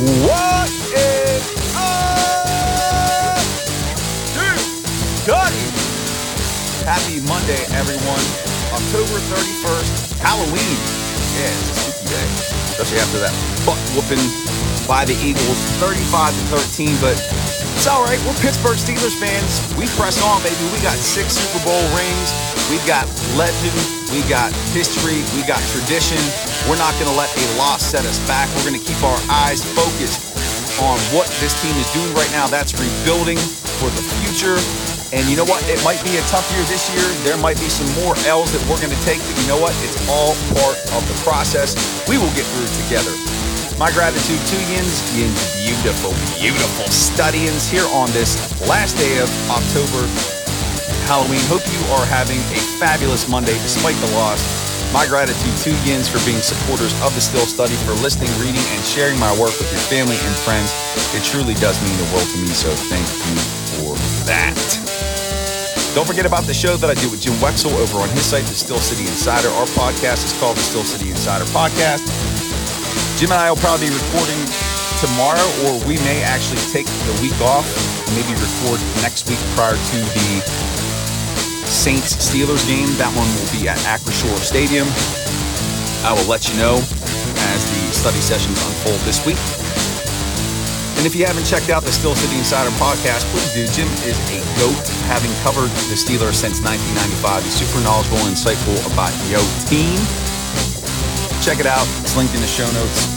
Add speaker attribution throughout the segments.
Speaker 1: What is up? Dude, Duddy. Happy Monday, everyone. October 31st, Halloween. Yeah, it's a spooky day, especially after that butt whooping by the Eagles, 35 to 13. But it's all right. We're Pittsburgh Steelers fans. We press on, baby. We got six Super Bowl rings. We got legend. We got history. We got tradition. We're not going to let a loss set us back. We're going to keep our eyes focused on what this team is doing right now. That's rebuilding for the future. And you know what? It might be a tough year this year. There might be some more L's that we're going to take, but you know what? It's all part of the process. We will get through together. My gratitude to Yins, Yins beautiful, beautiful studyings here on this last day of October Halloween. Hope you are having a fabulous Monday despite the loss. My gratitude to Yins for being supporters of the Still Study, for listening, reading, and sharing my work with your family and friends. It truly does mean the world to me, so thank you for that. Don't forget about the show that I do with Jim Wexell over on his site, The Steel City Insider. Our podcast is called The Steel City Insider Podcast. Jim and I will probably be recording tomorrow, or we may actually take the week off, and maybe record next week prior to the Saints Steelers game. That one will be at Acrisure Stadium. I will let you know as the study sessions unfold this week. And if you haven't checked out the Steel City Insider podcast, please do. Jim is a GOAT, having covered the Steelers since 1995. He's super knowledgeable and insightful about your team. Check it out. It's linked in the show notes.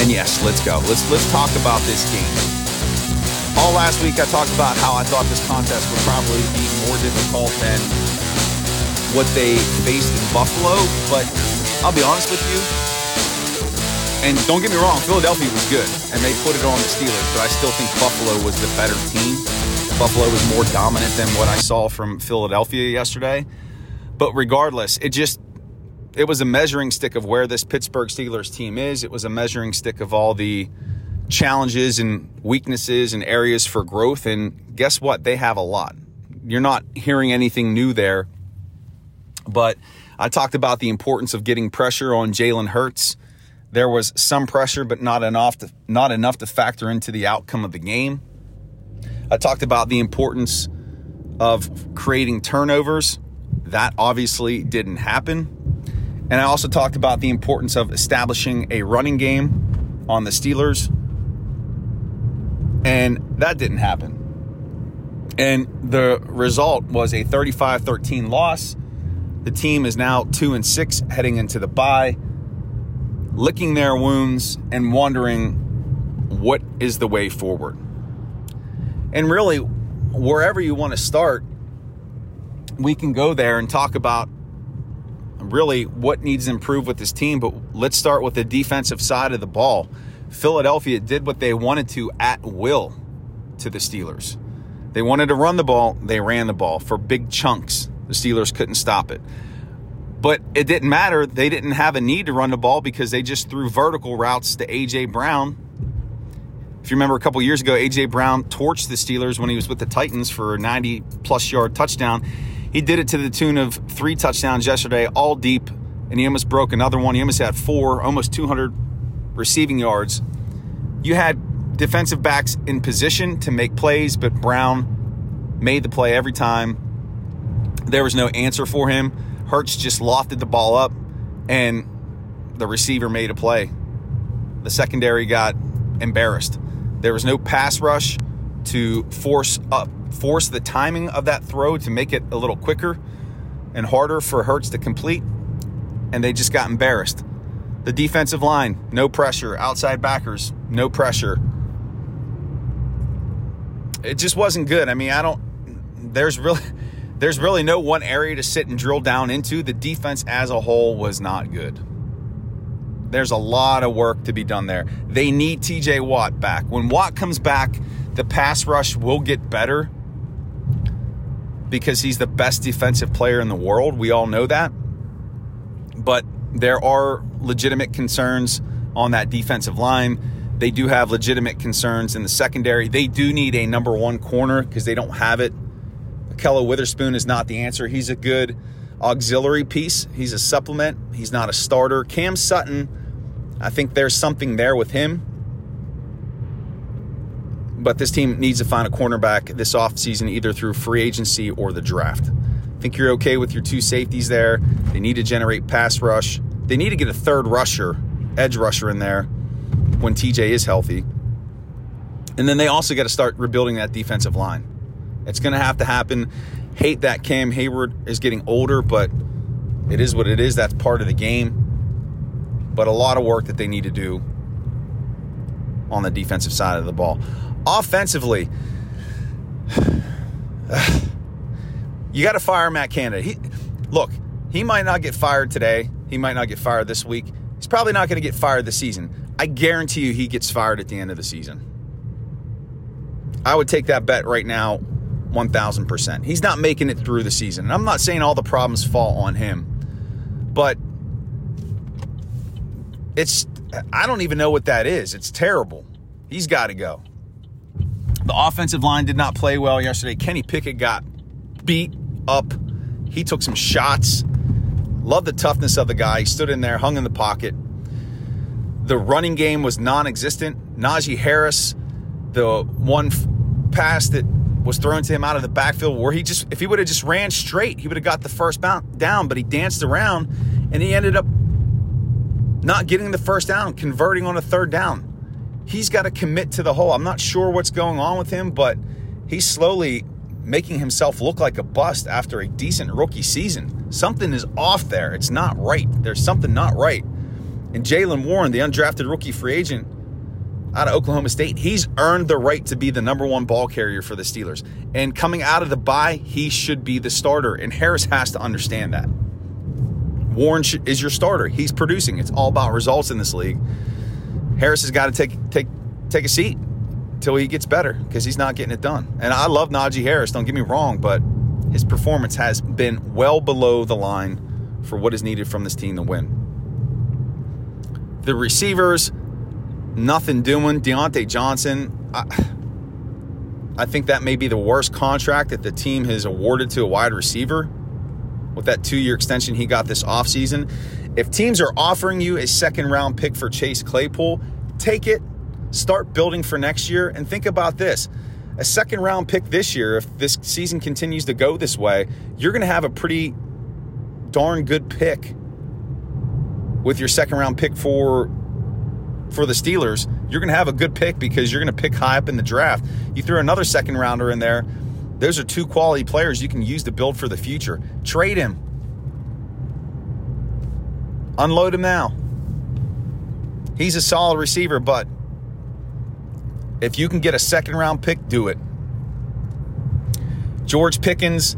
Speaker 1: And yes, let's go. Let's let's talk about this game. All last week I talked about how I thought this contest would probably be more difficult than what they faced in Buffalo, but I'll be honest with you, and don't get me wrong, Philadelphia was good, and they put it on the Steelers, but I still think Buffalo was the better team. Buffalo was more dominant than what I saw from Philadelphia yesterday. But regardless, it just it was a measuring stick of where this Pittsburgh Steelers team is. It was a measuring stick of all the challenges and weaknesses and areas for growth. And guess what? They have a lot. You're not hearing anything new there. But I talked about the importance of getting pressure on Jalen Hurts there was some pressure, but not enough to, not enough to factor into the outcome of the game. I talked about the importance of creating turnovers. That obviously didn't happen. And I also talked about the importance of establishing a running game on the Steelers. And that didn't happen. And the result was a 35 13 loss. The team is now 2 and 6 heading into the bye licking their wounds and wondering what is the way forward. And really, wherever you want to start, we can go there and talk about really what needs to improve with this team. But let's start with the defensive side of the ball. Philadelphia did what they wanted to at will to the Steelers. They wanted to run the ball, they ran the ball for big chunks. The Steelers couldn't stop it. But it didn't matter. They didn't have a need to run the ball because they just threw vertical routes to A.J. Brown. If you remember a couple years ago, A.J. Brown torched the Steelers when he was with the Titans for a 90 plus yard touchdown. He did it to the tune of three touchdowns yesterday, all deep, and he almost broke another one. He almost had four, almost 200 receiving yards. You had defensive backs in position to make plays, but Brown made the play every time. There was no answer for him. Hurts just lofted the ball up, and the receiver made a play. The secondary got embarrassed. There was no pass rush to force up, force the timing of that throw to make it a little quicker and harder for Hurts to complete, and they just got embarrassed. The defensive line, no pressure. Outside backers, no pressure. It just wasn't good. I mean, I don't. There's really there's really no one area to sit and drill down into. The defense as a whole was not good. There's a lot of work to be done there. They need TJ Watt back. When Watt comes back, the pass rush will get better because he's the best defensive player in the world. We all know that. But there are legitimate concerns on that defensive line. They do have legitimate concerns in the secondary. They do need a number one corner because they don't have it. Ahkello Witherspoon is not the answer. He's a good auxiliary piece. He's a supplement. He's not a starter. Cam Sutton, I think there's something there with him. But this team needs to find a cornerback this offseason, either through free agency or the draft. Think you're okay with your two safeties there. They need to generate pass rush. They need to get a third rusher, edge rusher in there when TJ is healthy. And then they also got to start rebuilding that defensive line. It's going to have to happen. Hate that Cam Hayward is getting older, but it is what it is. That's part of the game. But a lot of work that they need to do on the defensive side of the ball. Offensively, you got to fire Matt Canada. He, look, he might not get fired today. He might not get fired this week. He's probably not going to get fired this season. I guarantee you he gets fired at the end of the season. I would take that bet right now 1000%. He's not making it through the season. And I'm not saying all the problems fall on him, but it's, I don't even know what that is. It's terrible. He's got to go. The offensive line did not play well yesterday. Kenny Pickett got beat up. He took some shots. Love the toughness of the guy. He stood in there, hung in the pocket. The running game was non existent. Najee Harris, the one f- pass that was thrown to him out of the backfield where he just, if he would have just ran straight, he would have got the first down, but he danced around and he ended up not getting the first down, converting on a third down. He's got to commit to the hole. I'm not sure what's going on with him, but he's slowly making himself look like a bust after a decent rookie season. Something is off there. It's not right. There's something not right. And Jaylen Warren, the undrafted rookie free agent out of Oklahoma State, he's earned the right to be the number one ball carrier for the Steelers. And coming out of the bye, he should be the starter. And Harris has to understand that. Warren is your starter. He's producing. It's all about results in this league. Harris has got to take take take a seat until he gets better because he's not getting it done. And I love Najee Harris. Don't get me wrong, but his performance has been well below the line for what is needed from this team to win. The receivers, nothing doing. Diontae Johnson, I, I think that may be the worst contract that the team has awarded to a wide receiver with that two year extension he got this offseason. If teams are offering you a second round pick for Chase Claypool, take it, start building for next year, and think about this. A second round pick this year, if this season continues to go this way, you're going to have a pretty darn good pick with your second round pick for for the Steelers. You're going to have a good pick because you're going to pick high up in the draft. You throw another second rounder in there. Those are two quality players you can use to build for the future. Trade him. Unload him now. He's a solid receiver, but if you can get a second round pick, do it. George Pickens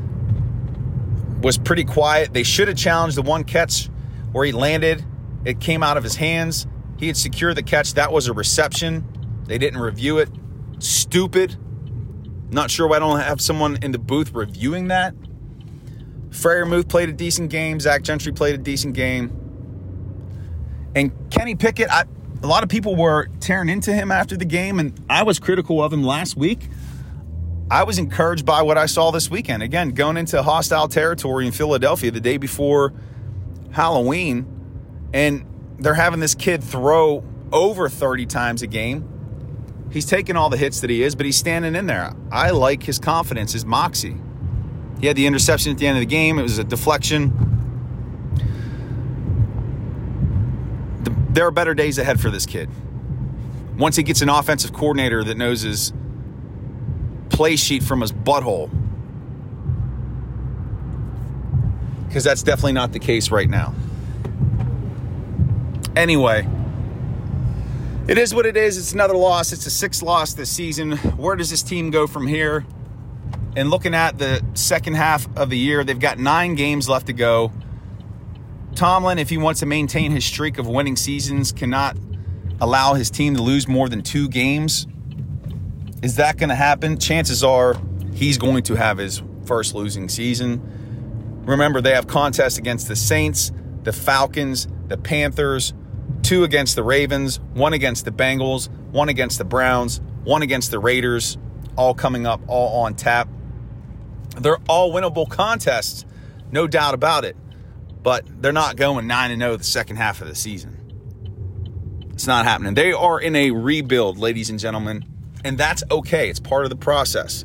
Speaker 1: was pretty quiet. They should have challenged the one catch where he landed. It came out of his hands. He had secured the catch. That was a reception. They didn't review it. Stupid. Not sure why I don't have someone in the booth reviewing that. Freiermuth played a decent game. Zach Gentry played a decent game. And Kenny Pickett, I, a lot of people were tearing into him after the game, and I was critical of him last week. I was encouraged by what I saw this weekend. Again, going into hostile territory in Philadelphia the day before Halloween, and they're having this kid throw over 30 times a game. He's taking all the hits that he is, but he's standing in there. I like his confidence, his moxie. He had the interception at the end of the game. It was a deflection. There are better days ahead for this kid. Once he gets an offensive coordinator that knows his play sheet from his butthole. Because that's definitely not the case right now. Anyway, it is what it is. It's another loss. It's a sixth loss this season. Where does this team go from here? And looking at the second half of the year, they've got nine games left to go. Tomlin, if he wants to maintain his streak of winning seasons, cannot allow his team to lose more than two games. Is that going to happen? Chances are he's going to have his first losing season. Remember, they have contests against the Saints, the Falcons, the Panthers, two against the Ravens, one against the Bengals, one against the Browns, one against the Raiders, all coming up, all on tap. They're all winnable contests, no doubt about it but they're not going 9 0 the second half of the season. It's not happening. They are in a rebuild, ladies and gentlemen, and that's okay. It's part of the process.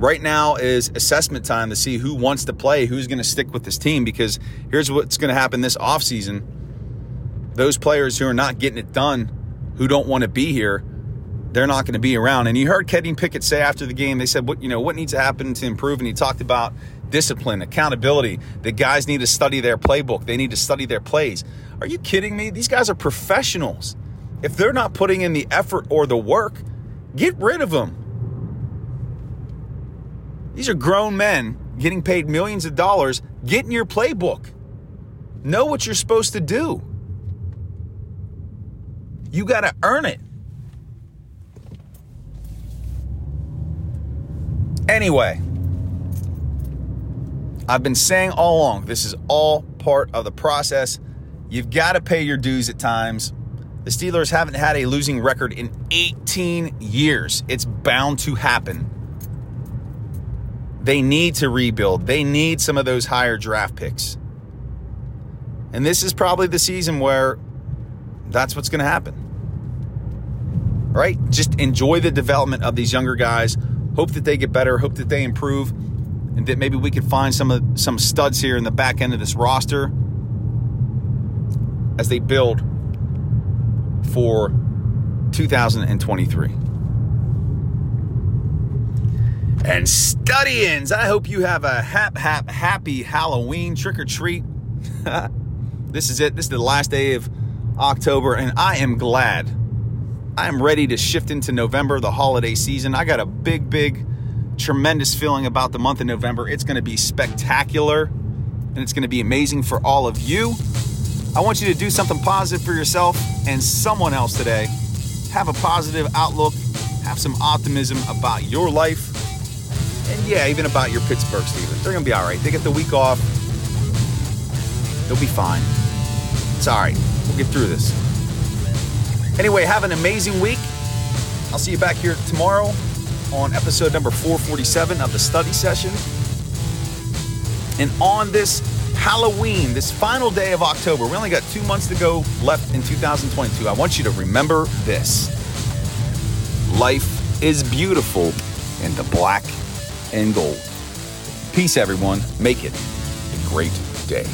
Speaker 1: Right now is assessment time to see who wants to play, who's going to stick with this team, because here's what's going to happen this offseason. Those players who are not getting it done, who don't want to be here, they're not going to be around. And you heard Kenny Pickett say after the game, they said, "What you know, what needs to happen to improve?" And he talked about discipline, accountability. The guys need to study their playbook. They need to study their plays. Are you kidding me? These guys are professionals. If they're not putting in the effort or the work, get rid of them. These are grown men getting paid millions of dollars. Get in your playbook. Know what you're supposed to do. You got to earn it. Anyway, I've been saying all along this is all part of the process. You've got to pay your dues at times. The Steelers haven't had a losing record in 18 years. It's bound to happen. They need to rebuild, they need some of those higher draft picks. And this is probably the season where that's what's going to happen. Right? Just enjoy the development of these younger guys. Hope that they get better. Hope that they improve, and that maybe we could find some of some studs here in the back end of this roster as they build for 2023. And studyins, I hope you have a hap hap happy Halloween trick or treat. this is it. This is the last day of October, and I am glad I'm ready to shift into November, the holiday season. I got a big, big, tremendous feeling about the month of November. It's going to be spectacular and it's going to be amazing for all of you. I want you to do something positive for yourself and someone else today. Have a positive outlook, have some optimism about your life, and yeah, even about your Pittsburgh Steelers. They're going to be all right. They get the week off, they'll be fine. It's all right. We'll get through this. Anyway, have an amazing week. I'll see you back here tomorrow on episode number 447 of the study session. And on this Halloween, this final day of October, we only got two months to go left in 2022. I want you to remember this life is beautiful in the black and gold. Peace, everyone. Make it a great day.